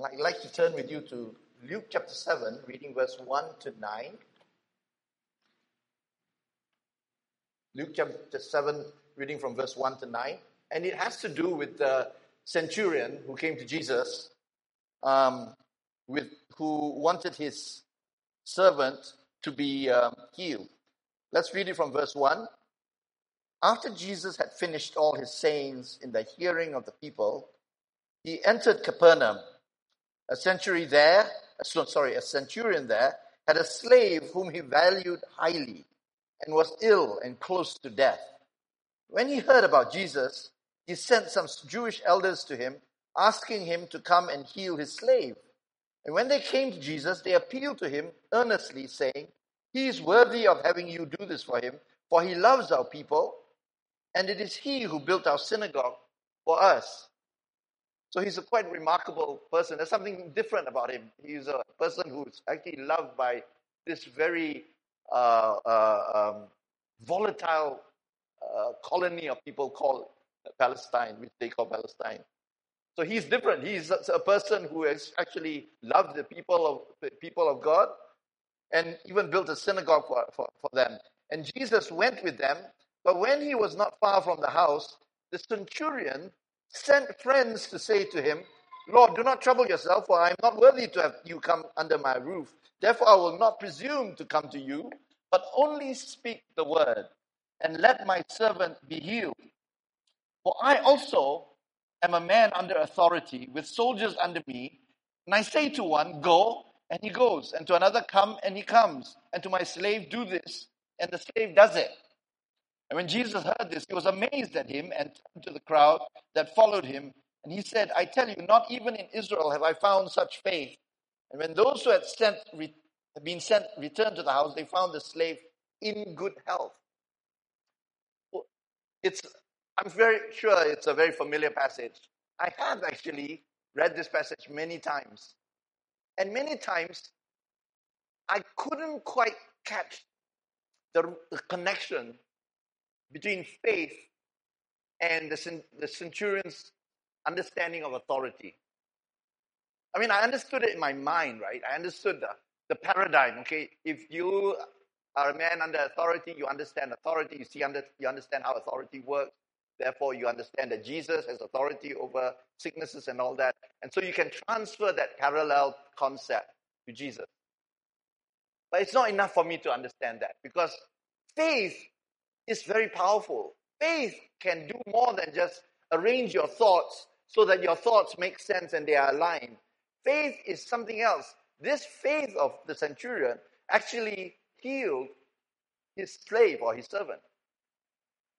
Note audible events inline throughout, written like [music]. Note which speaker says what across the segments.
Speaker 1: I'd like to turn with you to Luke chapter 7, reading verse 1 to 9. Luke chapter 7, reading from verse 1 to 9. And it has to do with the centurion who came to Jesus, um, with, who wanted his servant to be um, healed. Let's read it from verse 1. After Jesus had finished all his sayings in the hearing of the people, he entered Capernaum. A century there, sorry, a centurion there had a slave whom he valued highly and was ill and close to death. When he heard about Jesus, he sent some Jewish elders to him, asking him to come and heal his slave. And when they came to Jesus, they appealed to him earnestly, saying, He is worthy of having you do this for him, for he loves our people, and it is he who built our synagogue for us. So he's a quite remarkable person. There's something different about him. He's a person who's actually loved by this very uh, uh, um, volatile uh, colony of people called Palestine, which they call Palestine. So he's different. He's a person who has actually loved the people of the people of God, and even built a synagogue for, for, for them. And Jesus went with them, but when he was not far from the house, the centurion sent friends to say to him, Lord, do not trouble yourself, for I am not worthy to have you come under my roof. Therefore, I will not presume to come to you, but only speak the word, and let my servant be healed. For I also am a man under authority, with soldiers under me, and I say to one, Go, and he goes, and to another, Come, and he comes, and to my slave, Do this, and the slave does it. And when Jesus heard this, he was amazed at him and turned to the crowd that followed him. And he said, I tell you, not even in Israel have I found such faith. And when those who had sent, re- been sent returned to the house, they found the slave in good health. It's I'm very sure it's a very familiar passage. I have actually read this passage many times. And many times, I couldn't quite catch the, the connection between faith and the, the centurion's understanding of authority. I mean, I understood it in my mind, right? I understood the, the paradigm, okay? If you are a man under authority, you understand authority, you see, under, you understand how authority works. Therefore, you understand that Jesus has authority over sicknesses and all that. And so you can transfer that parallel concept to Jesus. But it's not enough for me to understand that because faith is very powerful. Faith can do more than just arrange your thoughts so that your thoughts make sense and they are aligned. Faith is something else. This faith of the centurion actually healed his slave or his servant.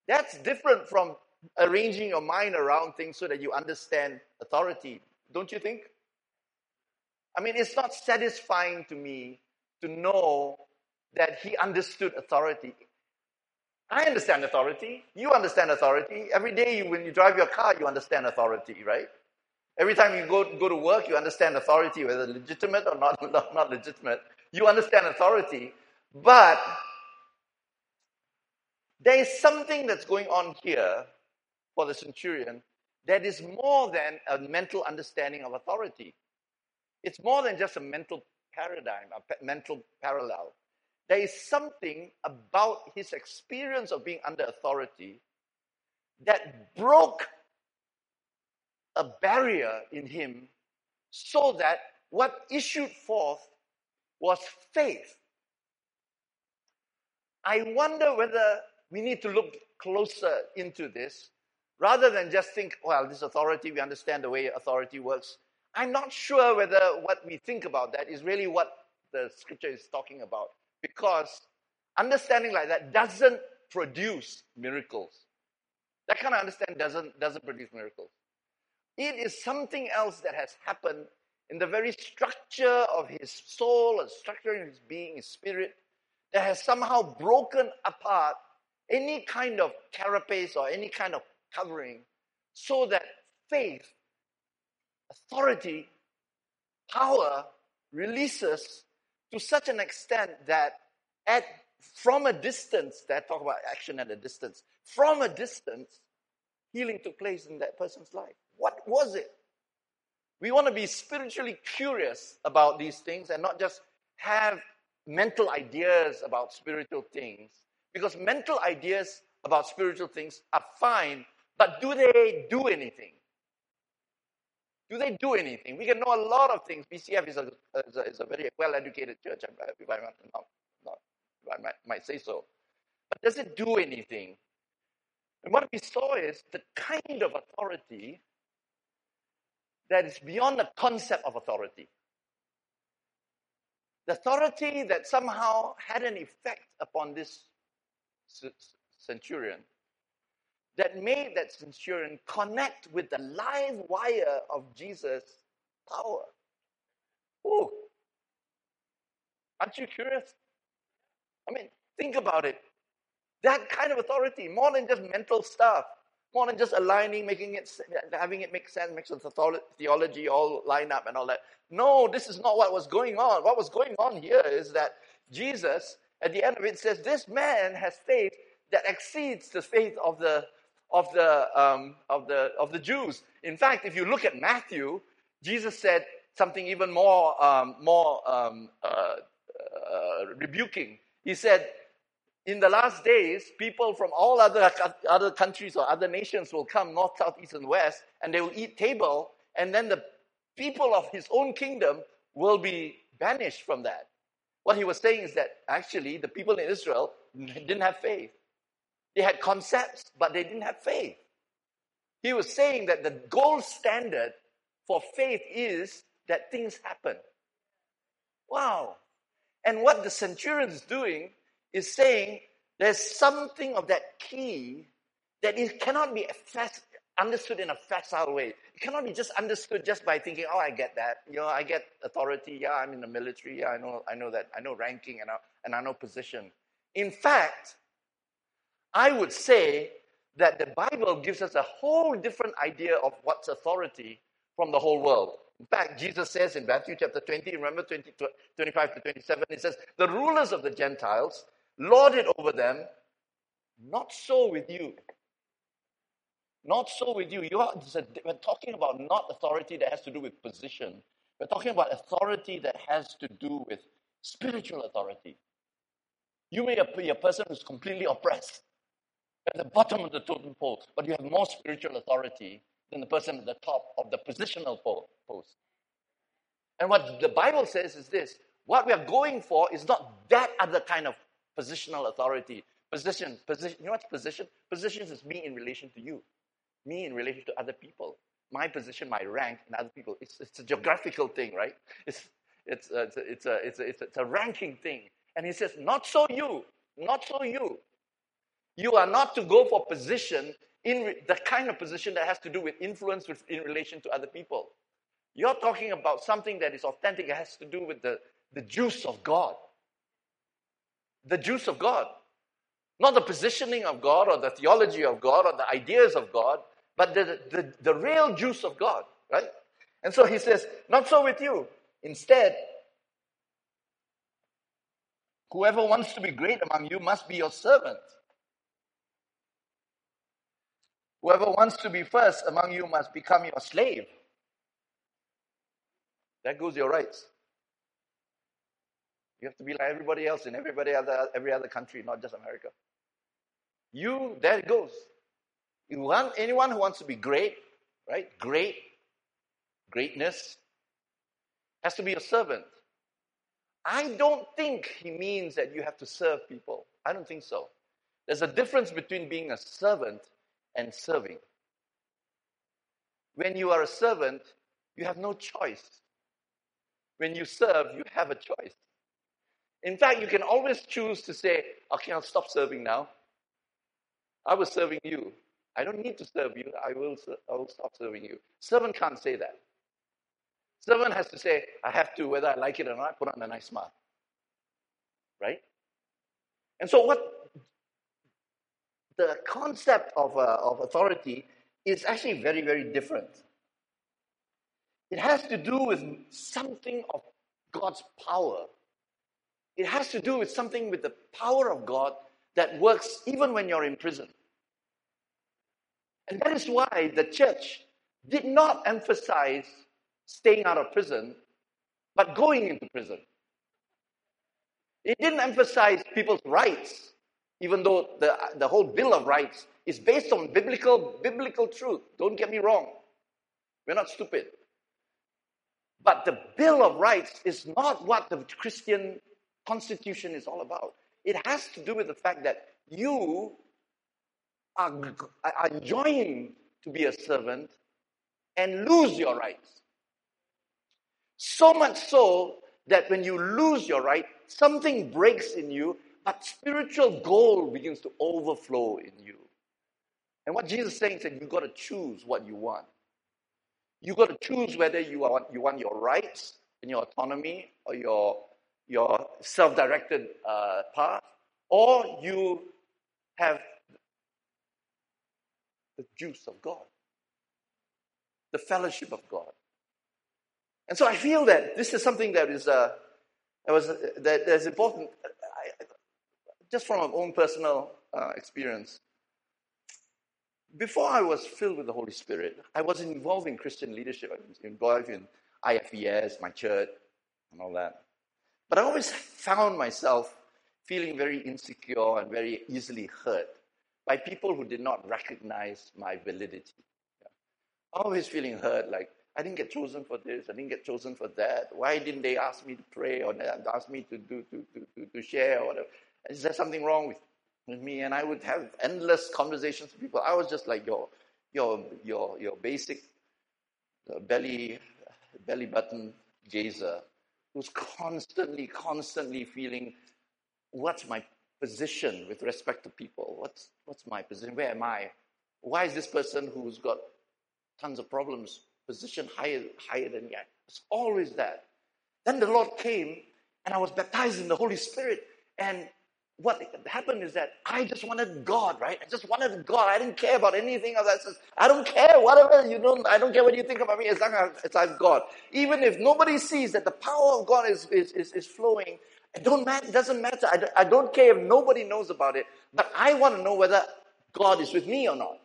Speaker 1: That's different from arranging your mind around things so that you understand authority, don't you think? I mean, it's not satisfying to me to know that he understood authority. I understand authority. You understand authority. Every day you, when you drive your car, you understand authority, right? Every time you go, go to work, you understand authority, whether legitimate or not, [laughs] not, not legitimate. You understand authority. But there is something that's going on here for the centurion that is more than a mental understanding of authority. It's more than just a mental paradigm, a mental parallel. There is something about his experience of being under authority that broke a barrier in him so that what issued forth was faith. I wonder whether we need to look closer into this rather than just think, well, this authority, we understand the way authority works. I'm not sure whether what we think about that is really what the scripture is talking about because understanding like that doesn't produce miracles. That kind of understanding doesn't, doesn't produce miracles. It is something else that has happened in the very structure of his soul, and structure of his being, his spirit, that has somehow broken apart any kind of carapace or any kind of covering so that faith, authority, power releases to such an extent that at from a distance, that talk about action at a distance, from a distance, healing took place in that person's life. What was it? We want to be spiritually curious about these things and not just have mental ideas about spiritual things. Because mental ideas about spiritual things are fine, but do they do anything? Do they do anything? We can know a lot of things. BCF is a, is a, is a very well educated church, if I, not, not, if I might, might say so. But does it do anything? And what we saw is the kind of authority that is beyond the concept of authority. The authority that somehow had an effect upon this centurion that made that centurion connect with the live wire of Jesus' power. Ooh. Aren't you curious? I mean, think about it. That kind of authority, more than just mental stuff, more than just aligning, making it, having it make sense, make the theology all line up and all that. No, this is not what was going on. What was going on here is that Jesus, at the end of it, says, This man has faith that exceeds the faith of the of the, um, of, the, of the Jews. In fact, if you look at Matthew, Jesus said something even more, um, more um, uh, uh, rebuking. He said, in the last days, people from all other, other countries or other nations will come, north, south, east, and west, and they will eat table, and then the people of his own kingdom will be banished from that. What he was saying is that actually the people in Israel didn't have faith. They had concepts, but they didn't have faith. He was saying that the gold standard for faith is that things happen. Wow. And what the centurion is doing is saying there's something of that key that it cannot be understood in a facile way. It cannot be just understood just by thinking, oh, I get that. You know, I get authority. Yeah, I'm in the military. Yeah, I know, I know that. I know ranking and I, and I know position. In fact, I would say that the Bible gives us a whole different idea of what's authority from the whole world. In fact, Jesus says in Matthew chapter 20, remember 20, 25 to 27, he says, The rulers of the Gentiles lord it over them, not so with you. Not so with you. you are, we're talking about not authority that has to do with position. We're talking about authority that has to do with spiritual authority. You may be a person who's completely oppressed at the bottom of the totem pole, but you have more spiritual authority than the person at the top of the positional post. And what the Bible says is this what we are going for is not that other kind of positional authority. Position, position, you know what's position? Position is me in relation to you, me in relation to other people. My position, my rank, and other people. It's, it's a geographical thing, right? It's, it's, it's, a, it's, a, it's, a, it's, a, it's a ranking thing. And he says, not so you, not so you. You are not to go for position in re- the kind of position that has to do with influence with, in relation to other people. You're talking about something that is authentic, it has to do with the, the juice of God. The juice of God. Not the positioning of God or the theology of God or the ideas of God, but the, the, the real juice of God, right? And so he says, Not so with you. Instead, whoever wants to be great among you must be your servant. Whoever wants to be first among you must become your slave. That goes your rights. You have to be like everybody else in everybody other, every other country, not just America. You, there it goes. You want anyone who wants to be great, right? Great, greatness, has to be a servant. I don't think he means that you have to serve people. I don't think so. There's a difference between being a servant and serving. When you are a servant, you have no choice. When you serve, you have a choice. In fact, you can always choose to say, okay, I'll stop serving now. I was serving you. I don't need to serve you. I will, I will stop serving you. Servant can't say that. Servant has to say, I have to, whether I like it or not, put on a nice smile. Right? And so, what the concept of, uh, of authority is actually very, very different. It has to do with something of God's power. It has to do with something with the power of God that works even when you're in prison. And that is why the church did not emphasize staying out of prison, but going into prison. It didn't emphasize people's rights, even though the, the whole Bill of Rights is based on biblical, biblical truth. Don't get me wrong. We're not stupid. But the Bill of Rights is not what the Christian Constitution is all about. It has to do with the fact that you are, are joined to be a servant and lose your rights. So much so that when you lose your right, something breaks in you, but spiritual gold begins to overflow in you. And what Jesus is saying is that you've got to choose what you want. You've got to choose whether you want, you want your rights and your autonomy or your, your self directed uh, path, or you have the juice of God, the fellowship of God. And so I feel that this is something that is uh, that was uh, that is important, just from my own personal uh, experience. Before I was filled with the Holy Spirit, I was involved in Christian leadership. I was involved in IFES, my church, and all that. But I always found myself feeling very insecure and very easily hurt by people who did not recognize my validity. Yeah. Always feeling hurt, like I didn't get chosen for this, I didn't get chosen for that. Why didn't they ask me to pray or ask me to do to, to, to, to share or whatever? Is there something wrong with with me, and I would have endless conversations with people. I was just like your, your, your, your basic uh, belly, belly button gazer, who's constantly, constantly feeling, what's my position with respect to people? What's, what's my position? Where am I? Why is this person who's got tons of problems positioned higher, higher than me? It's always that. Then the Lord came, and I was baptized in the Holy Spirit, and what happened is that I just wanted God, right? I just wanted God. I didn't care about anything of that. I don't care, whatever you know, I don't care what you think about me as long as I'm God. Even if nobody sees that the power of God is, is, is, is flowing, it don't matter, it doesn't matter. I don't, I don't care if nobody knows about it, but I want to know whether God is with me or not.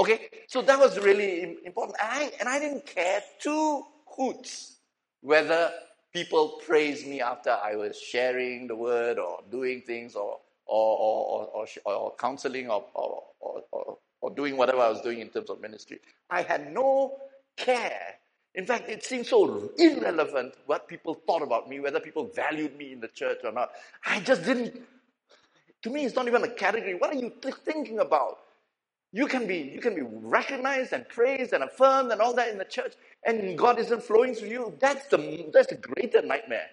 Speaker 1: Okay, so that was really important. And I, and I didn't care two hoots whether people praise me after I was sharing the word or doing things or, or, or, or, or, counseling or, or, or, or doing whatever I was doing in terms of ministry. I had no care. In fact, it seemed so irrelevant what people thought about me, whether people valued me in the church or not. I just didn't. To me, it's not even a category. What are you th- thinking about? You can be you can be recognized and praised and affirmed and all that in the church, and God isn't flowing through you. That's the that's the greater nightmare.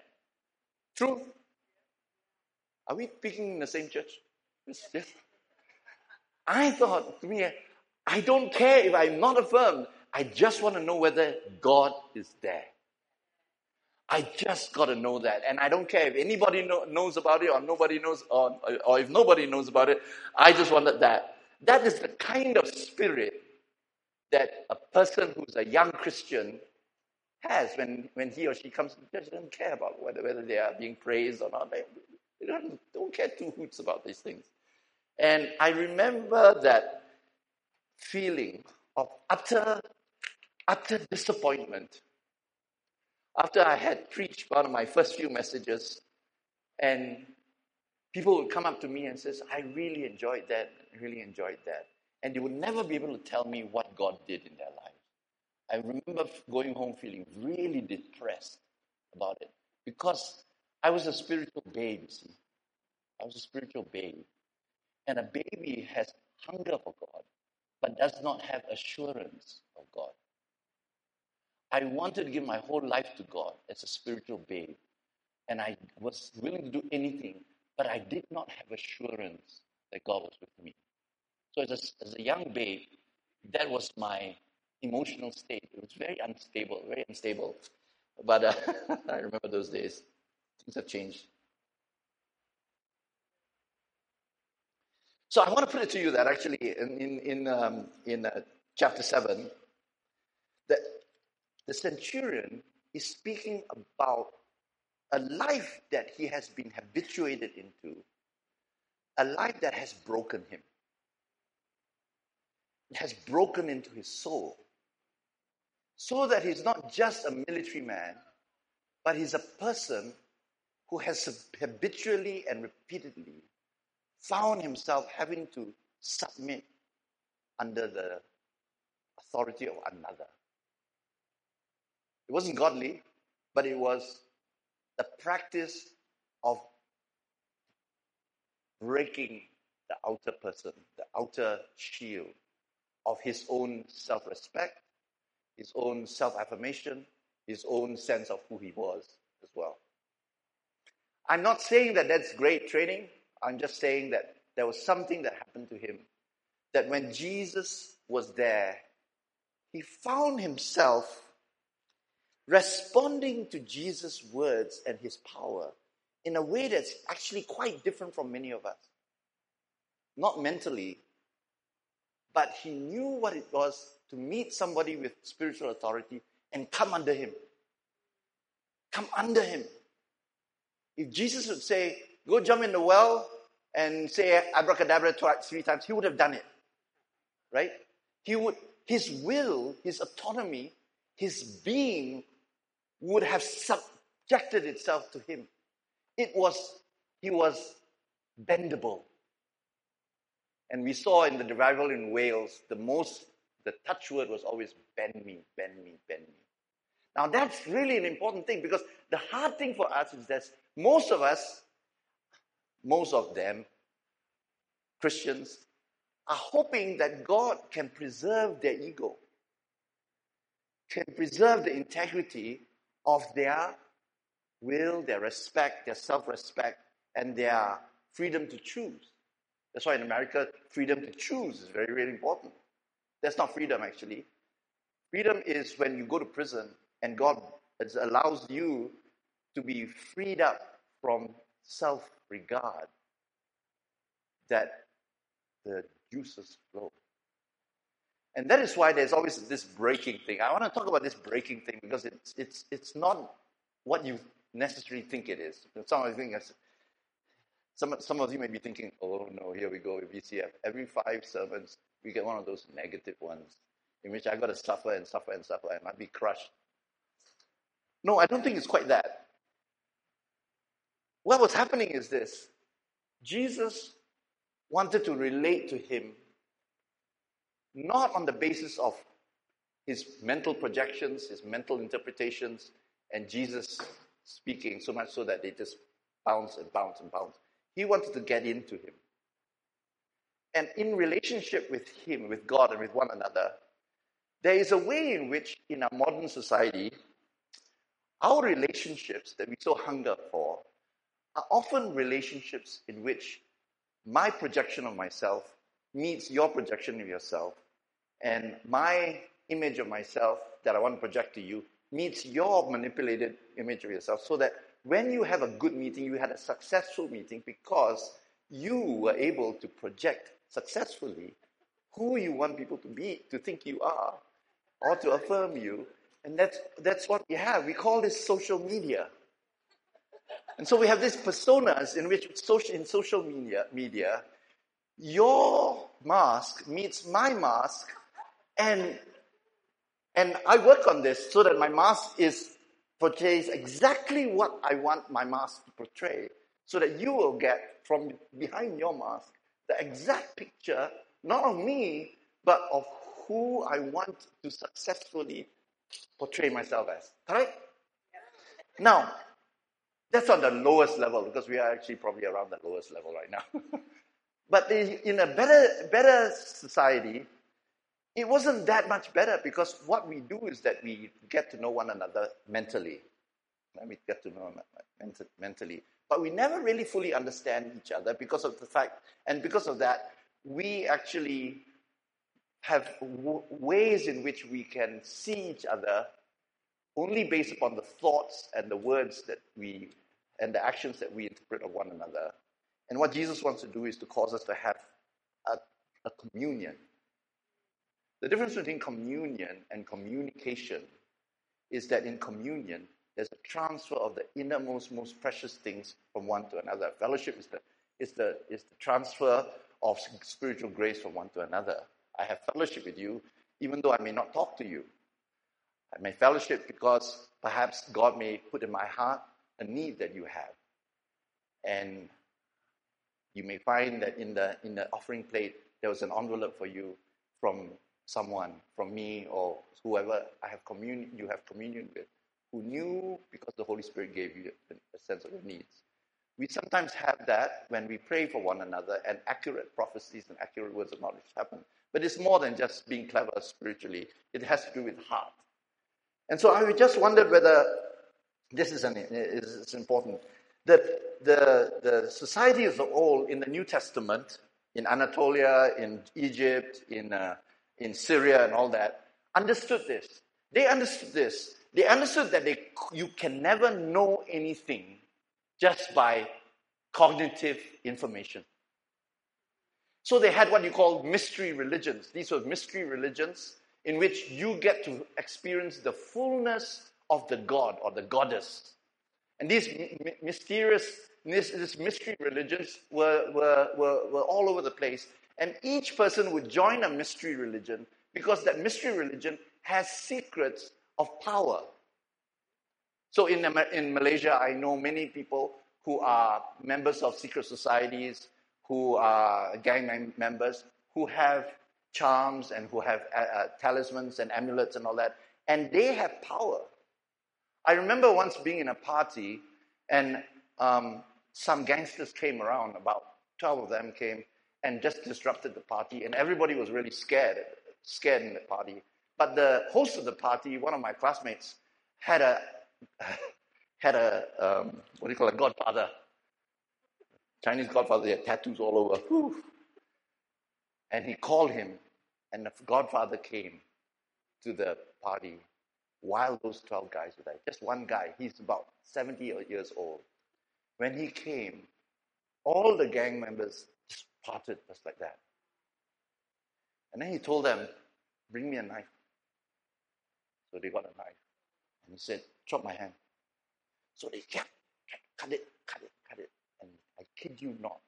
Speaker 1: True? Are we speaking in the same church? Yes, yes. I thought to me, I don't care if I'm not affirmed. I just want to know whether God is there. I just got to know that. And I don't care if anybody know, knows about it or nobody knows, or, or if nobody knows about it. I just wanted that. That is the kind of spirit that a person who's a young Christian has when, when he or she comes to church. They don't care about whether, whether they are being praised or not. They, they don't, don't care two hoots about these things. And I remember that feeling of utter, utter disappointment after I had preached one of my first few messages, and people would come up to me and says, I really enjoyed that, really enjoyed that. And they would never be able to tell me what God did in their life. I remember going home feeling really depressed about it because I was a spiritual babe, see. I was a spiritual babe. And a baby has hunger for God, but does not have assurance of God. I wanted to give my whole life to God as a spiritual babe. And I was willing to do anything but I did not have assurance that God was with me. So as a, as a young babe, that was my emotional state. It was very unstable, very unstable. But uh, [laughs] I remember those days. Things have changed. So I want to put it to you that actually in, in, in, um, in uh, chapter 7, that the centurion is speaking about a life that he has been habituated into, a life that has broken him. It has broken into his soul. so that he's not just a military man, but he's a person who has habitually and repeatedly found himself having to submit under the authority of another. It wasn't godly, but it was the practice of breaking the outer person, the outer shield of his own self respect, his own self affirmation, his own sense of who he was as well. I'm not saying that that's great training. I'm just saying that there was something that happened to him. That when Jesus was there, he found himself responding to Jesus' words and his power in a way that's actually quite different from many of us. Not mentally, but he knew what it was to meet somebody with spiritual authority and come under him. Come under him. If Jesus would say, Go jump in the well and say abracadabra three times, he would have done it. Right? He would, his will, his autonomy, his being would have subjected itself to him. It was, he was bendable. And we saw in the revival in Wales, the most, the touch word was always bend me, bend me, bend me. Now that's really an important thing because the hard thing for us is that most of us, most of them, Christians, are hoping that God can preserve their ego, can preserve the integrity of their will, their respect, their self respect, and their freedom to choose. That's why in America, freedom to choose is very, very important. That's not freedom, actually. Freedom is when you go to prison and God allows you to be freed up from self regard that the juices flow. And that is why there's always this breaking thing. I want to talk about this breaking thing because it's, it's, it's not what you necessarily think it is. Some of, you some, some of you may be thinking, oh no, here we go with VCF. Every five sermons, we get one of those negative ones in which I've got to suffer and suffer and suffer and I might be crushed. No, I don't think it's quite that. What was happening is this Jesus wanted to relate to him not on the basis of his mental projections, his mental interpretations, and Jesus speaking so much so that they just bounce and bounce and bounce. He wanted to get into him. And in relationship with him, with God, and with one another, there is a way in which, in our modern society, our relationships that we so hunger for are often relationships in which my projection of myself meets your projection of yourself, and my image of myself that I want to project to you meets your manipulated image of yourself so that when you have a good meeting, you had a successful meeting because you were able to project successfully who you want people to be, to think you are, or to affirm you. And that's, that's what we have. We call this social media. And so we have these personas in which social, in social media, media, your mask meets my mask, and and I work on this so that my mask is portrays exactly what I want my mask to portray, so that you will get from behind your mask the exact picture, not of me, but of who I want to successfully portray myself as. Correct? Now, that's on the lowest level because we are actually probably around the lowest level right now. [laughs] but in a better, better society, it wasn't that much better because what we do is that we get to know one another mentally. We get to know mentally. But we never really fully understand each other because of the fact, and because of that, we actually have w- ways in which we can see each other only based upon the thoughts and the words that we and the actions that we interpret of one another. And what Jesus wants to do is to cause us to have a, a communion the difference between communion and communication is that in communion, there's a transfer of the innermost, most precious things from one to another. Fellowship is the, is the, is the transfer of spiritual grace from one to another. I have fellowship with you, even though I may not talk to you. I may fellowship because perhaps God may put in my heart a need that you have. And you may find that in the in the offering plate there was an envelope for you from someone, from me or whoever I have communion you have communion with, who knew because the Holy Spirit gave you a sense of your needs. We sometimes have that when we pray for one another and accurate prophecies and accurate words of knowledge happen. But it's more than just being clever spiritually. It has to do with heart. And so I just wondered whether this is, an, is important. That the, the society as a whole in the New Testament, in Anatolia, in Egypt, in, uh, in Syria, and all that, understood this. They understood this. They understood that they, you can never know anything just by cognitive information. So they had what you call mystery religions. These were mystery religions in which you get to experience the fullness of the God or the goddess. And these mysterious, these mystery religions were, were, were, were all over the place. And each person would join a mystery religion because that mystery religion has secrets of power. So in, in Malaysia, I know many people who are members of secret societies, who are gang members, who have charms and who have uh, uh, talismans and amulets and all that, and they have power. I remember once being in a party, and um, some gangsters came around, about 12 of them came, and just disrupted the party, and everybody was really scared, scared in the party. But the host of the party, one of my classmates, had a [laughs] had a um, what do you call it, godfather, Chinese godfather. He had tattoos all over. Whew. And he called him, and the godfather came to the party while those 12 guys were there. Just one guy, he's about 70 years old. When he came, all the gang members parted just like that. And then he told them, Bring me a knife. So they got a knife. And he said, Chop my hand. So they kept, cut it, cut it, cut it. And I kid you not,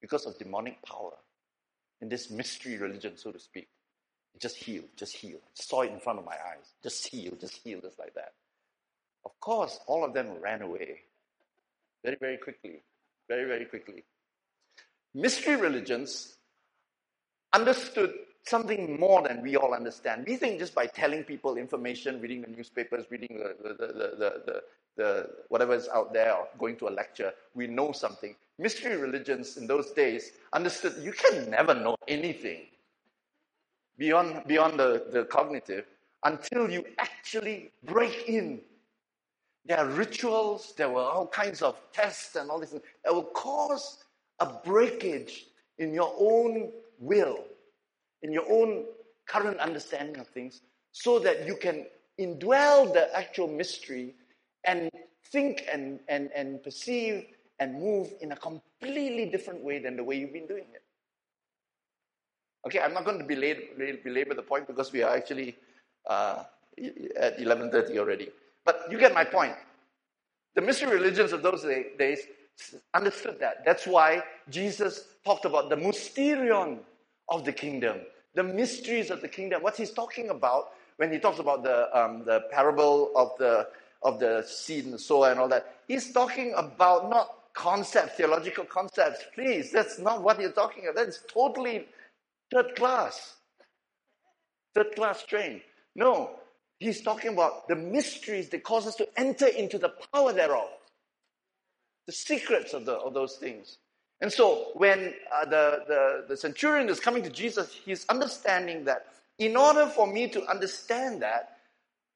Speaker 1: because of demonic power in this mystery religion, so to speak, it just healed, just healed. I saw it in front of my eyes. Just healed, just healed, just like that. Of course, all of them ran away very, very quickly. Very, very quickly. Mystery religions understood something more than we all understand. We think just by telling people information, reading the newspapers, reading the, the, the, the, whatever is out there, or going to a lecture, we know something. Mystery religions in those days understood you can never know anything beyond, beyond the, the cognitive until you actually break in. There are rituals, there were all kinds of tests and all this that will cause a breakage in your own will, in your own current understanding of things, so that you can indwell the actual mystery and think and, and, and perceive and move in a completely different way than the way you've been doing it. Okay, I'm not going to belabor, the point because we are actually uh, at 11.30 already. But you get my point. The mystery religions of those days understood that. That's why Jesus talked about the mysterion of the kingdom, the mysteries of the kingdom. What he's talking about when he talks about the, um, the parable of the, of the seed and the sower and all that, he's talking about not concepts, theological concepts. Please, that's not what you're talking about. That's totally third class. Third class train. No, he's talking about the mysteries that cause us to enter into the power thereof. The secrets of, the, of those things. And so when uh, the, the, the centurion is coming to Jesus, he's understanding that in order for me to understand that,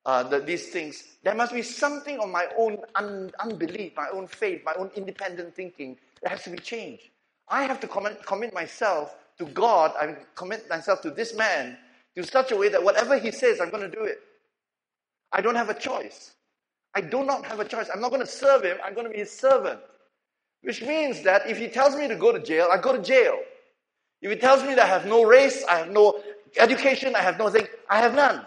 Speaker 1: uh, the, these things, there must be something of my own un- unbelief, my own faith, my own independent thinking that has to be changed. I have to commit, commit myself to God, I commit myself to this man to such a way that whatever he says, I'm going to do it. I don't have a choice. I do not have a choice. I'm not going to serve him, I'm going to be his servant. Which means that if he tells me to go to jail, I go to jail. If he tells me that I have no race, I have no education, I have nothing, I have none.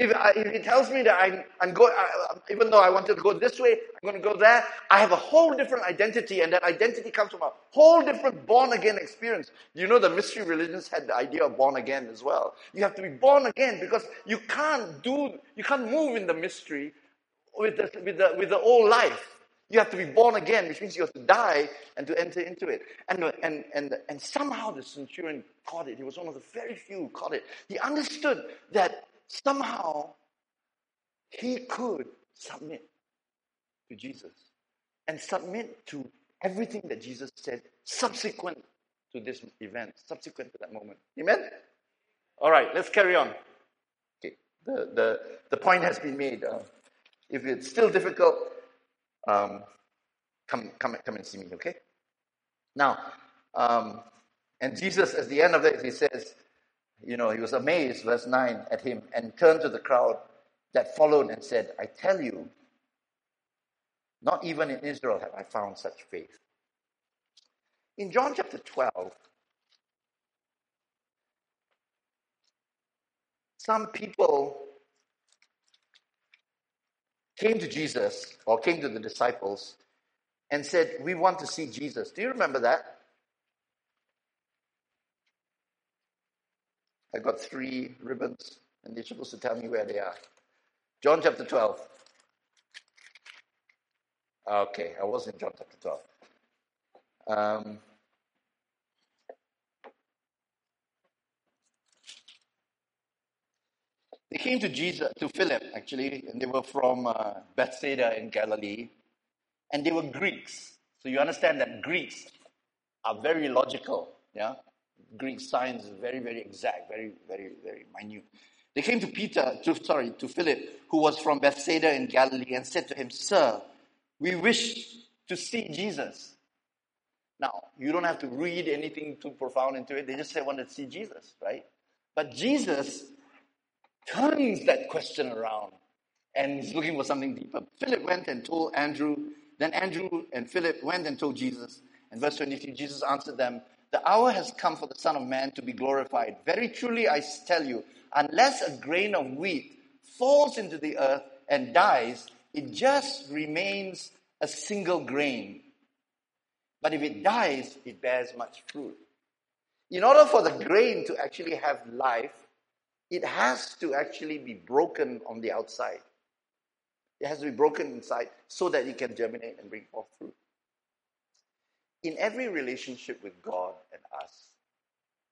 Speaker 1: If, I, if he tells me that I'm, I'm going, uh, even though I wanted to go this way, I'm going to go there, I have a whole different identity, and that identity comes from a whole different born again experience. You know, the mystery religions had the idea of born again as well. You have to be born again because you can't do, you can't move in the mystery with the, with the, with the old life. You have to be born again, which means you have to die and to enter into it. And, and, and, and somehow the centurion caught it. He was one of the very few who caught it. He understood that somehow he could submit to Jesus and submit to everything that Jesus said subsequent to this event, subsequent to that moment. Amen? All right, let's carry on. Okay, the, the, the point has been made. Uh, if it's still difficult, um, come, come, come and see me, okay? Now, um, and Jesus, at the end of it, he says, you know, he was amazed, verse 9, at him and turned to the crowd that followed and said, I tell you, not even in Israel have I found such faith. In John chapter 12, some people came to Jesus or came to the disciples and said, We want to see Jesus. Do you remember that? I got three ribbons, and they're supposed to tell me where they are. John chapter 12. Okay, I was in John chapter 12. Um, they came to Jesus, to Philip actually, and they were from uh, Bethsaida in Galilee, and they were Greeks. So you understand that Greeks are very logical, yeah. Greek science is very, very exact, very, very, very minute. They came to Peter, to, sorry, to Philip, who was from Bethsaida in Galilee, and said to him, Sir, we wish to see Jesus. Now, you don't have to read anything too profound into it. They just say, wanted to see Jesus, right? But Jesus turns that question around and he's looking for something deeper. Philip went and told Andrew. Then Andrew and Philip went and told Jesus. And verse 23, Jesus answered them, the hour has come for the Son of Man to be glorified. Very truly, I tell you, unless a grain of wheat falls into the earth and dies, it just remains a single grain. But if it dies, it bears much fruit. In order for the grain to actually have life, it has to actually be broken on the outside. It has to be broken inside so that it can germinate and bring forth fruit in every relationship with God and us,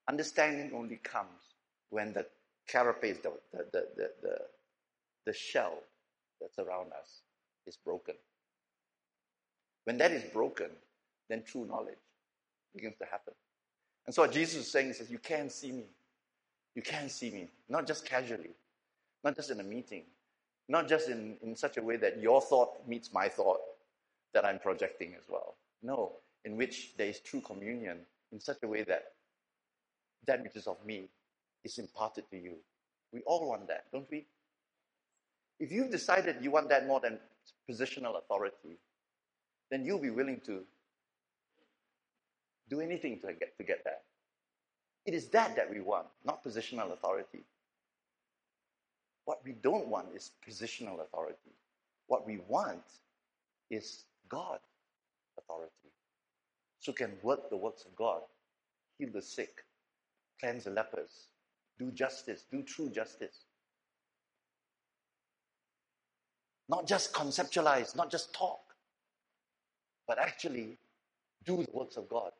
Speaker 1: understanding only comes when the carapace, the, the, the, the, the, shell that's around us is broken. When that is broken, then true knowledge begins to happen. And so what Jesus is saying is, you can't see me. You can't see me. Not just casually, not just in a meeting, not just in, in such a way that your thought meets my thought that I'm projecting as well. No, in which there is true communion in such a way that that which is of me is imparted to you. We all want that, don't we? If you've decided you want that more than positional authority, then you'll be willing to do anything to get, to get that. It is that that we want, not positional authority. What we don't want is positional authority. What we want is God authority so can work the works of God, heal the sick, cleanse the lepers, do justice, do true justice. Not just conceptualize, not just talk, but actually do the works of God.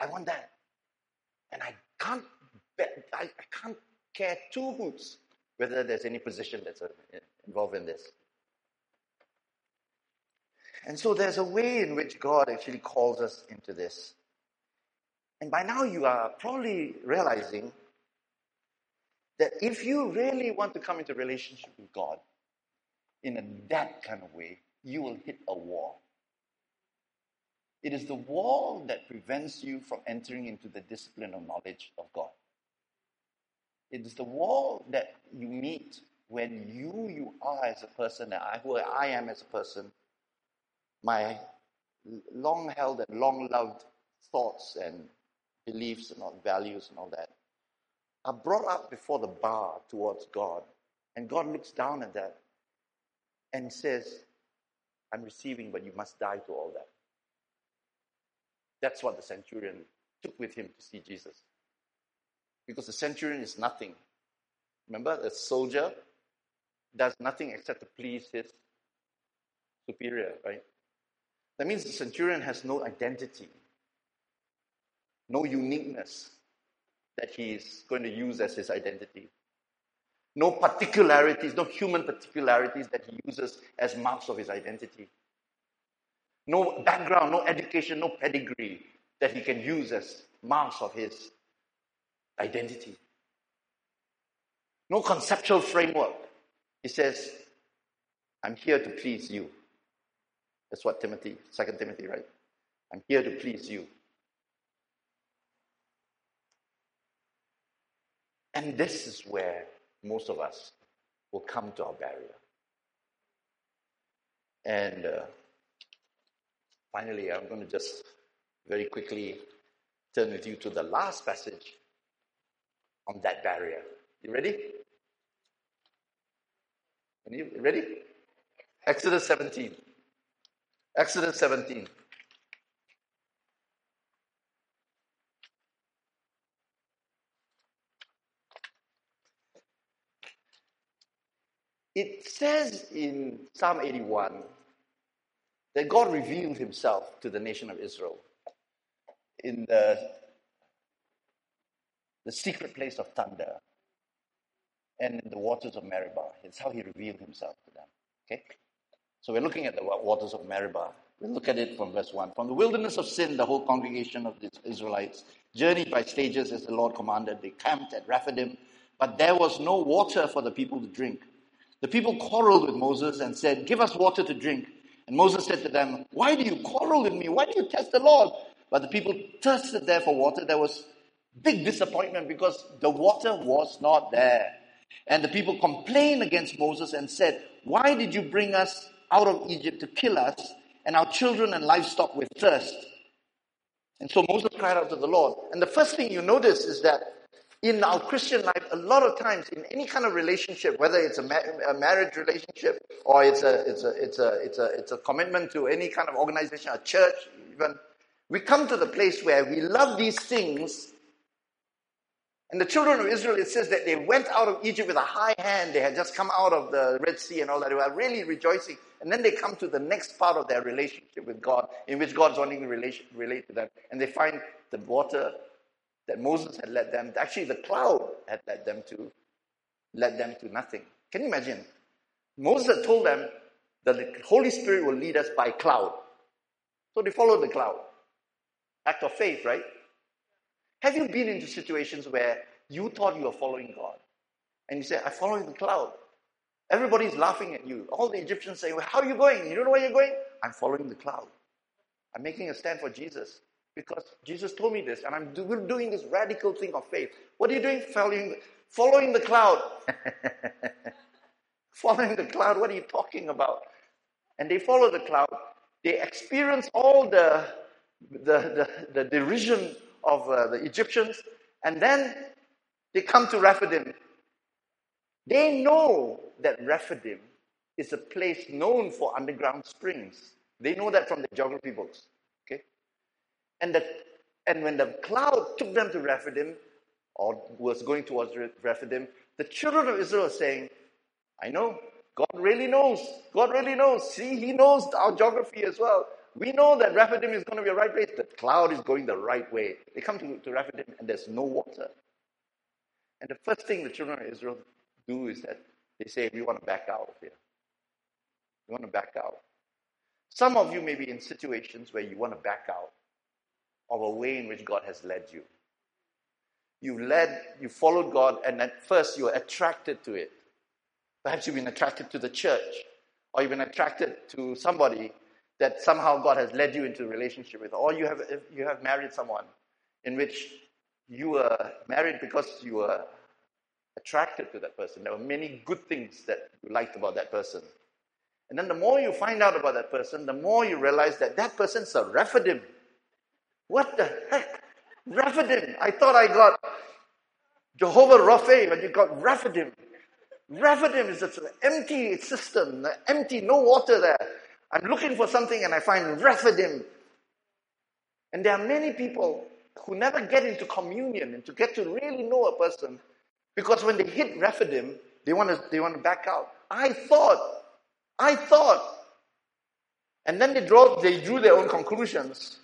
Speaker 1: I want that. And I can't bet, I, I can't care two hoots whether there's any position that's uh, involved in this. And so there's a way in which God actually calls us into this. And by now you are probably realizing that if you really want to come into relationship with God in a, that kind of way, you will hit a wall. It is the wall that prevents you from entering into the discipline of knowledge of God. It is the wall that you meet when you you are as a person, and I, who I am as a person, my long held and long loved thoughts and beliefs and all, values and all that are brought up before the bar towards God And God looks down at that and says, I'm receiving, but you must die to all that. That's what the centurion took with him to see Jesus. Because the centurion is nothing. Remember, a soldier does nothing except to please his superior, right? That means the centurion has no identity, no uniqueness that he is going to use as his identity. No particularities, no human particularities that he uses as marks of his identity. No background, no education, no pedigree that he can use as marks of his identity. No conceptual framework. He says, I'm here to please you. That's what Timothy, Second Timothy, right? I'm here to please you. And this is where most of us will come to our barrier. And uh, finally, I'm going to just very quickly turn with you to the last passage on that barrier. You ready? You ready? Exodus 17. Exodus 17. It says in Psalm 81 that God revealed himself to the nation of Israel in the, the secret place of thunder and in the waters of Meribah. It's how he revealed himself to them. Okay? So we're looking at the waters of Meribah. We'll look at it from verse 1. From the wilderness of sin, the whole congregation of the Israelites journeyed by stages as the Lord commanded. They camped at Rephidim, but there was no water for the people to drink. The people quarreled with Moses and said, Give us water to drink. And Moses said to them, Why do you quarrel with me? Why do you test the Lord? But the people thirsted there for water. There was big disappointment because the water was not there. And the people complained against Moses and said, Why did you bring us out of Egypt to kill us and our children and livestock with thirst? And so Moses cried out to the Lord. And the first thing you notice is that in our Christian life, a lot of times in any kind of relationship, whether it's a, ma- a, marriage relationship or it's a, it's, a, it's, a, it's, a, it's a commitment to any kind of organization, a church, even, we come to the place where we love these things. And the children of Israel, it says that they went out of Egypt with a high hand. They had just come out of the Red Sea and all that. They were really rejoicing. And then they come to the next part of their relationship with God, in which God's to relate, relate to them. And they find the water that Moses had led them, actually the cloud had led them to, led them to nothing. Can you imagine? Moses had told them that the Holy Spirit will lead us by cloud. So they followed the cloud. Act of faith, right? Have you been into situations where you thought you were following God? And you say, I'm following the cloud. Everybody's laughing at you. All the Egyptians say, well, How are you going? You don't know where you're going? I'm following the cloud. I'm making a stand for Jesus. Because Jesus told me this, and I'm do, doing this radical thing of faith. What are you doing? Following, following the cloud. [laughs] following the cloud, what are you talking about? And they follow the cloud. They experience all the, the, the, the derision of uh, the Egyptians, and then they come to Rephidim. They know that Rephidim is a place known for underground springs. They know that from the geography books. Okay? And, the, and when the cloud took them to Rephidim, or was going towards Rephidim, the children of Israel are saying, I know, God really knows. God really knows. See, He knows our geography as well. We know that Rephidim is going to be a right place. The cloud is going the right way. They come to, to Rephidim and there's no water. And the first thing the children of Israel do is that they say, We want to back out of here. We want to back out. Some of you may be in situations where you want to back out of a way in which God has led you. You led, you followed God, and at first you were attracted to it. Perhaps you've been attracted to the church, or you've been attracted to somebody that somehow God has led you into a relationship with, or you have you have married someone in which you were married because you were attracted to that person. There were many good things that you liked about that person. And then the more you find out about that person, the more you realize that that person's a Rephidim. What the heck? Rephidim. I thought I got Jehovah Rapha, but you got Rephidim. Rephidim is an empty cistern, empty, no water there. I'm looking for something and I find Rephidim. And there are many people who never get into communion and to get to really know a person because when they hit Rephidim, they want to, they want to back out. I thought, I thought. And then they, draw, they drew their own conclusions.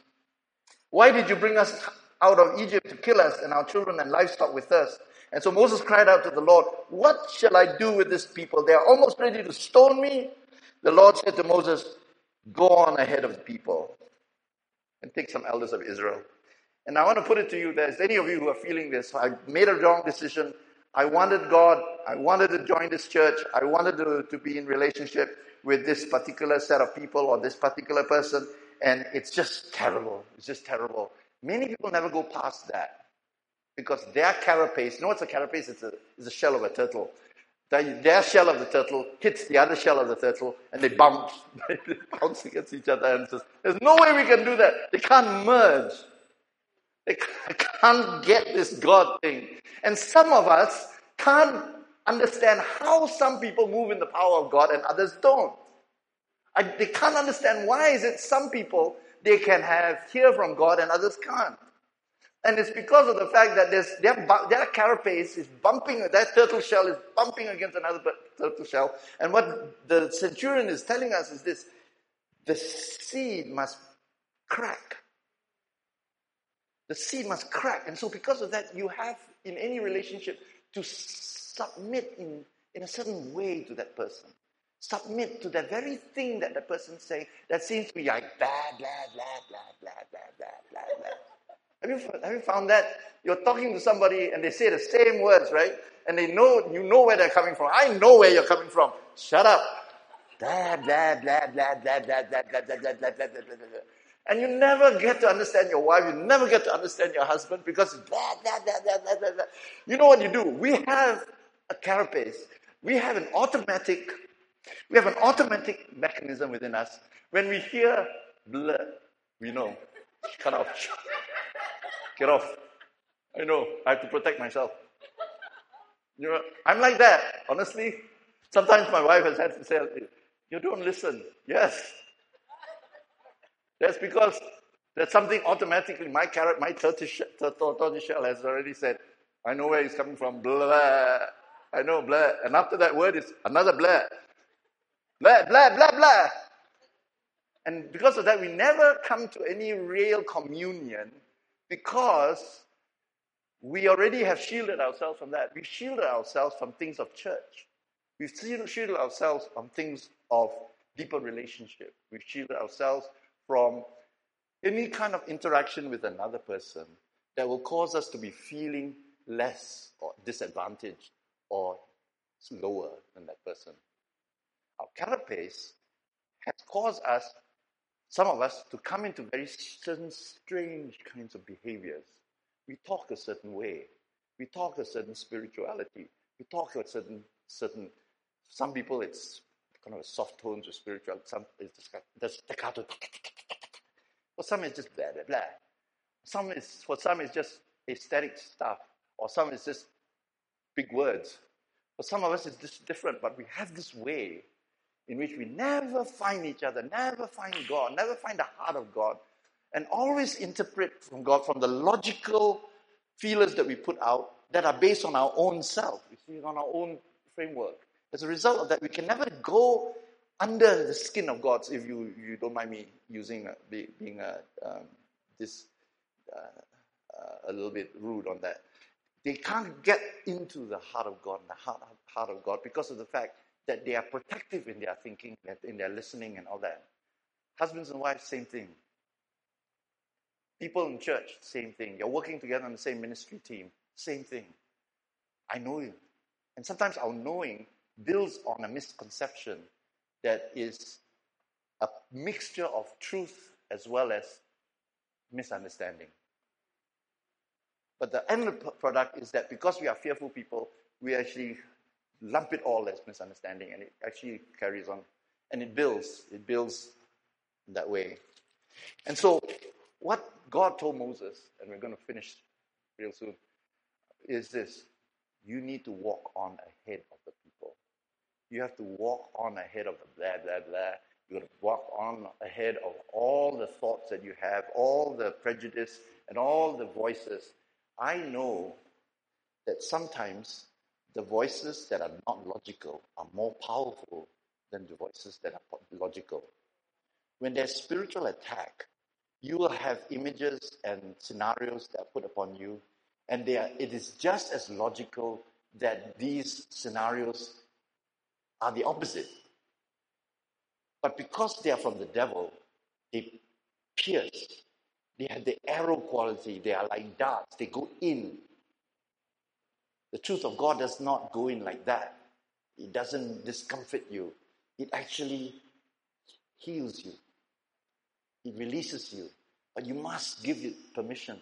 Speaker 1: Why did you bring us out of Egypt to kill us and our children and livestock with us? And so Moses cried out to the Lord, What shall I do with this people? They are almost ready to stone me. The Lord said to Moses, Go on ahead of the people and take some elders of Israel. And I want to put it to you, there's any of you who are feeling this. I made a wrong decision. I wanted God. I wanted to join this church. I wanted to, to be in relationship with this particular set of people or this particular person. And it's just terrible. It's just terrible. Many people never go past that because their carapace, you know what's a carapace? It's a, it's a shell of a turtle. Their shell of the turtle hits the other shell of the turtle and they bounce, [laughs] they bounce against each other and says, there's no way we can do that. They can't merge. They can't get this God thing. And some of us can't understand how some people move in the power of God and others don't. I, they can't understand why is it some people they can have hear from God and others can't. And it's because of the fact that there's, their, their carapace is bumping, that turtle shell is bumping against another turtle shell. And what the centurion is telling us is this the seed must crack. The seed must crack. And so, because of that, you have in any relationship to submit in, in a certain way to that person. Submit to that very thing that the person say that seems to be like blah, blah, blah, blah, blah, blah, blah, blah. Have you, have you found that? You're talking to somebody and they say the same words, right? And they know, you know where they're coming from. I know where you're coming from. Shut up. Blah, blah, blah, blah, blah, blah, blah, blah, blah, blah, blah, blah. And you never get to understand your wife. You never get to understand your husband because blah, blah, blah, blah, blah, blah, blah. You know what you do? We have a carapace. We have an automatic, we have an automatic mechanism within us. When we hear blah, we know. Cut off. Get off. I know. I have to protect myself. You know, I'm like that, honestly. Sometimes my wife has had to say, You don't listen. Yes. That's because there's something automatically, my carrot, my tortoise, tortoise shell has already said, I know where he's coming from. Blah. I know, blah. And after that word is another blah. Blah, blah, blah, blah. And because of that, we never come to any real communion because we already have shielded ourselves from that. We shielded ourselves from things of church. We've shielded ourselves from things of deeper relationship. We've shielded ourselves from any kind of interaction with another person that will cause us to be feeling less or disadvantaged or lower than that person. Our carapace has caused us some of us to come into very certain strange kinds of behaviors. We talk a certain way. We talk a certain spirituality. We talk a certain certain. Some people it's kind of a soft tones of spirituality. Some it's just the staccato. For some it's just blah blah blah. Some is for some it's just aesthetic stuff, or some is just big words. For some of us it's just different, but we have this way in which we never find each other, never find God, never find the heart of God, and always interpret from God from the logical feelers that we put out that are based on our own self, you see, on our own framework. As a result of that, we can never go under the skin of God, if you, you don't mind me using, being a, um, this, uh, uh, a little bit rude on that. They can't get into the heart of God the heart, heart of God because of the fact that they are protective in their thinking, in their listening, and all that. Husbands and wives, same thing. People in church, same thing. You're working together on the same ministry team, same thing. I know you. And sometimes our knowing builds on a misconception that is a mixture of truth as well as misunderstanding. But the end product is that because we are fearful people, we actually lump it all as misunderstanding, and it actually carries on. And it builds, it builds that way. And so, what God told Moses, and we're going to finish real soon, is this you need to walk on ahead of the people. You have to walk on ahead of the blah, blah, blah. You've got to walk on ahead of all the thoughts that you have, all the prejudice, and all the voices. I know that sometimes the voices that are not logical are more powerful than the voices that are logical. When there's spiritual attack, you will have images and scenarios that are put upon you, and they are, it is just as logical that these scenarios are the opposite. But because they are from the devil, they pierce. They have the arrow quality. They are like darts. They go in. The truth of God does not go in like that. It doesn't discomfort you. It actually heals you. It releases you. But you must give it permission.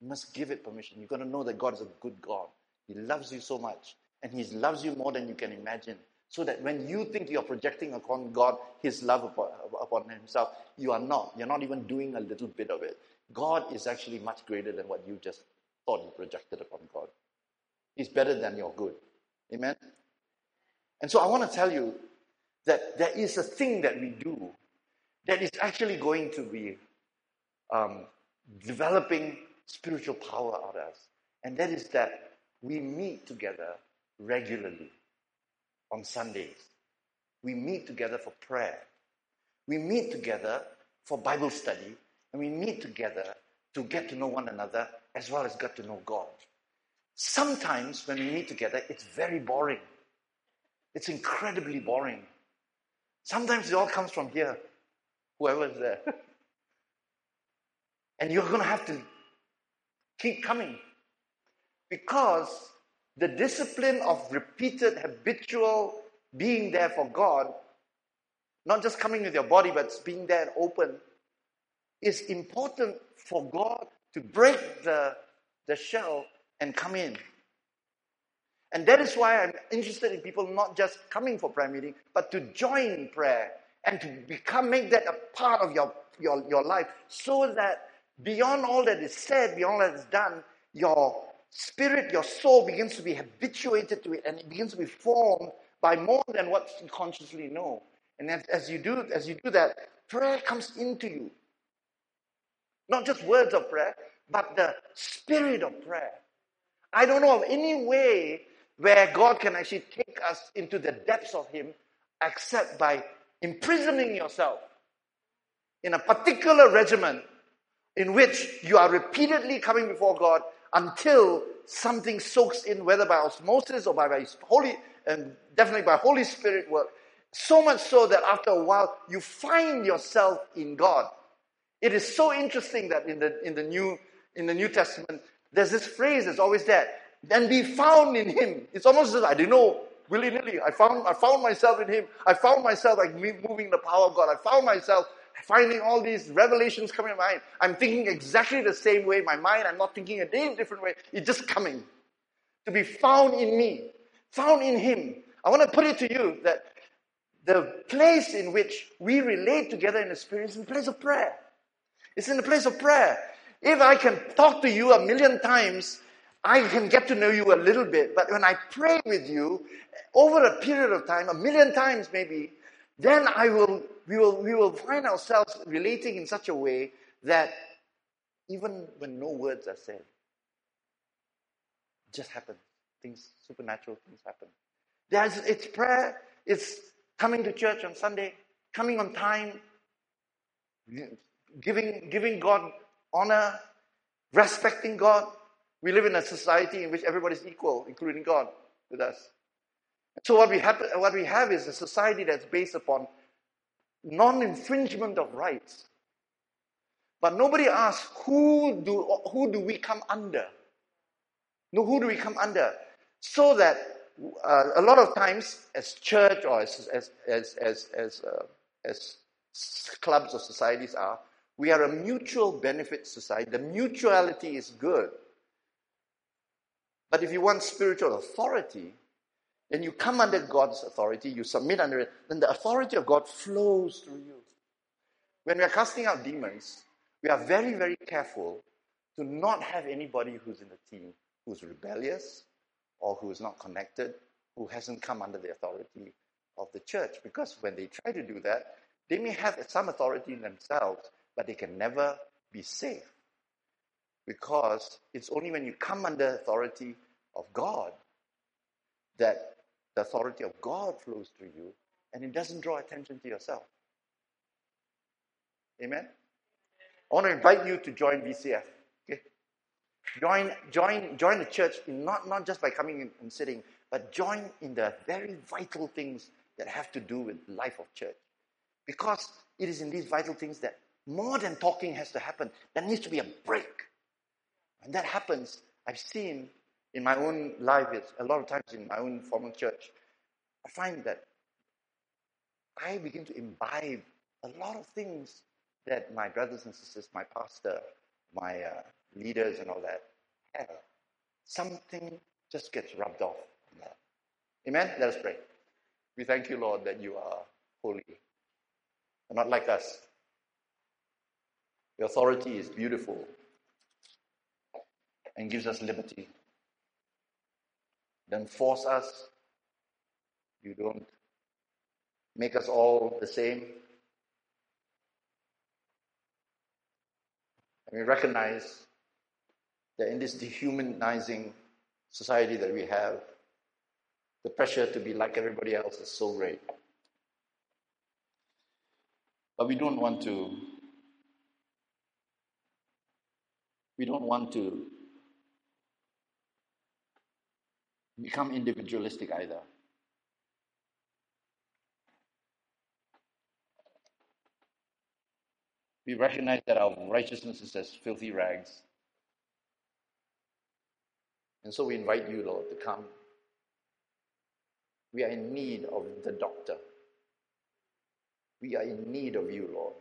Speaker 1: You must give it permission. You've got to know that God is a good God. He loves you so much. And He loves you more than you can imagine. So that when you think you're projecting upon God His love upon, Himself, you are not. You're not even doing a little bit of it. God is actually much greater than what you just thought you projected upon God. He's better than your good. Amen? And so I want to tell you that there is a thing that we do that is actually going to be um, developing spiritual power out of us. And that is that we meet together regularly on Sundays. We meet together for prayer. We meet together for Bible study. And we meet together to get to know one another as well as get to know God. Sometimes when we meet together, it's very boring. It's incredibly boring. Sometimes it all comes from here, whoever's there. [laughs] and you're going to have to keep coming because the discipline of repeated, habitual being there for God, not just coming with your body, but being there and open, is important for God to break the, the shell and come in. And that is why I'm interested in people not just coming for prayer meeting, but to join prayer and to become, make that a part of your, your, your life so that beyond all that is said, beyond all that is done, your spirit, your soul begins to be habituated to it and it begins to be formed by more than what you consciously know. And as, as you do as you do that, prayer comes into you. Not just words of prayer, but the spirit of prayer. I don't know of any way where God can actually take us into the depths of Him except by imprisoning yourself in a particular regimen in which you are repeatedly coming before God until something soaks in, whether by osmosis or by, by Holy, and definitely by Holy Spirit work. So much so that after a while you find yourself in God. It is so interesting that in the in the new in the New Testament, there's this phrase that's always there. Then be found in Him. It's almost as I didn't know willy nilly. I found I found myself in Him. I found myself like moving the power of God. I found myself finding all these revelations coming to mind. I'm thinking exactly the same way. My mind, I'm not thinking a different way. It's just coming. To be found in me, found in Him. I want to put it to you that the place in which we relate together in the Spirit is in the place of prayer. It's in the place of prayer. If I can talk to you a million times, I can get to know you a little bit. But when I pray with you over a period of time, a million times maybe, then I will, we, will, we will find ourselves relating in such a way that even when no words are said, just happen. Things, supernatural things happen. There's, it's prayer, it's coming to church on Sunday, coming on time, giving, giving God honor, respecting God. We live in a society in which everybody is equal, including God with us. So what we have, what we have is a society that's based upon non-infringement of rights. But nobody asks who do who do we come under? No, who do we come under? So that uh, a lot of times, as church or as as as as as, uh, as clubs or societies are, we are a mutual benefit society. The mutuality is good. But if you want spiritual authority, then you come under God's authority, you submit under it, then the authority of God flows through you. When we are casting out demons, we are very, very careful to not have anybody who's in the team who's rebellious or who is not connected, who hasn't come under the authority of the church. Because when they try to do that, they may have some authority in themselves, but they can never be safe. Because it's only when you come under authority of God that the authority of God flows through you and it doesn't draw attention to yourself. Amen? I want to invite you to join VCF. Okay? Join, join, join the church not, not just by coming in and sitting, but join in the very vital things that have to do with life of church. Because it is in these vital things that more than talking has to happen. There needs to be a break. And that happens, I've seen in my own life, a lot of times in my own former church, I find that I begin to imbibe a lot of things that my brothers and sisters, my pastor, my uh, leaders, and all that have. Something just gets rubbed off. Amen? Let us pray. We thank you, Lord, that you are holy and not like us. Your authority is beautiful and gives us liberty. Don't force us. You don't make us all the same. And we recognize that in this dehumanizing society that we have, the pressure to be like everybody else is so great. But we don't want to we don't want to become individualistic either. We recognize that our righteousness is as filthy rags. And so we invite you, Lord, to come. We are in need of the doctor. We are in need of you, Lord.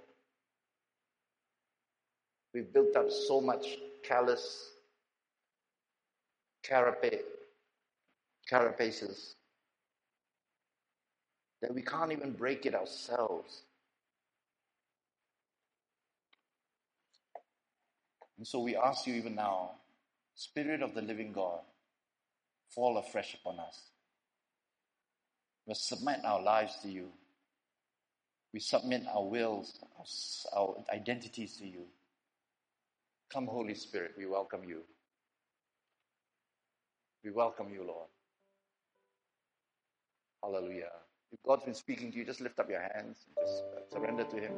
Speaker 1: We've built up so much callous carapace, carapaces that we can't even break it ourselves. And so we ask you even now, Spirit of the living God, fall afresh upon us. We submit our lives to you. We submit our wills, our, our identities to you. Come, Holy Spirit, we welcome you. We welcome you, Lord. Hallelujah. If God's been speaking to you, just lift up your hands. And just uh, surrender to Him.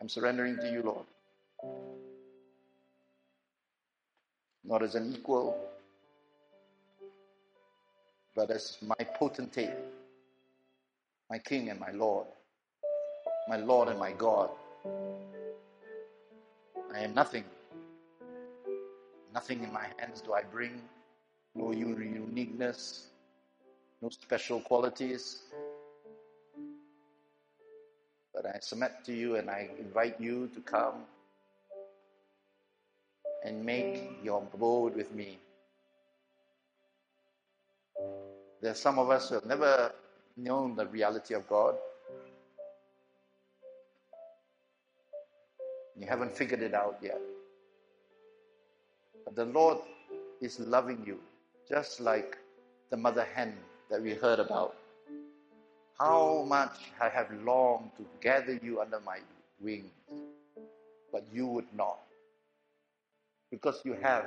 Speaker 1: I'm surrendering to you, Lord. Not as an equal, but as my potentate, my King and my Lord, my Lord and my God. I am nothing. Nothing in my hands do I bring. No uniqueness, no special qualities. But I submit to you and I invite you to come and make your abode with me. There are some of us who have never known the reality of God. You haven't figured it out yet. But the Lord is loving you, just like the mother hen that we heard about. How much I have longed to gather you under my wings, but you would not. Because you have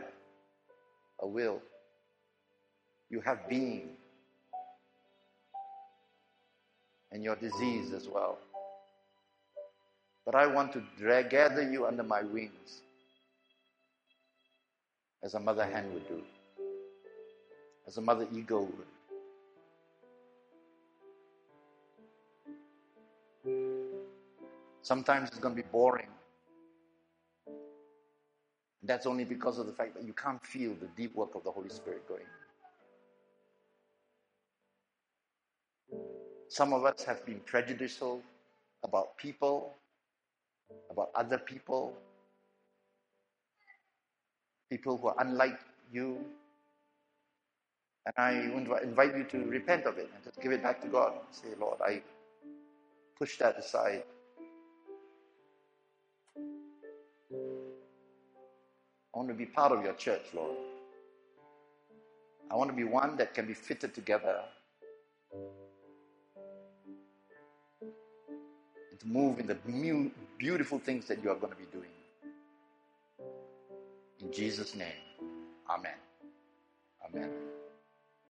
Speaker 1: a will, you have being, and your disease as well. But I want to drag, gather you under my wings as a mother hen would do, as a mother eagle would. Sometimes it's going to be boring. That's only because of the fact that you can't feel the deep work of the Holy Spirit going. Some of us have been prejudicial about people, about other people, people who are unlike you. And I invite you to repent of it and just give it back to God. Say, Lord, I push that aside. I want to be part of your church, Lord. I want to be one that can be fitted together to move in the beautiful things that you are going to be doing. In Jesus' name, Amen. Amen.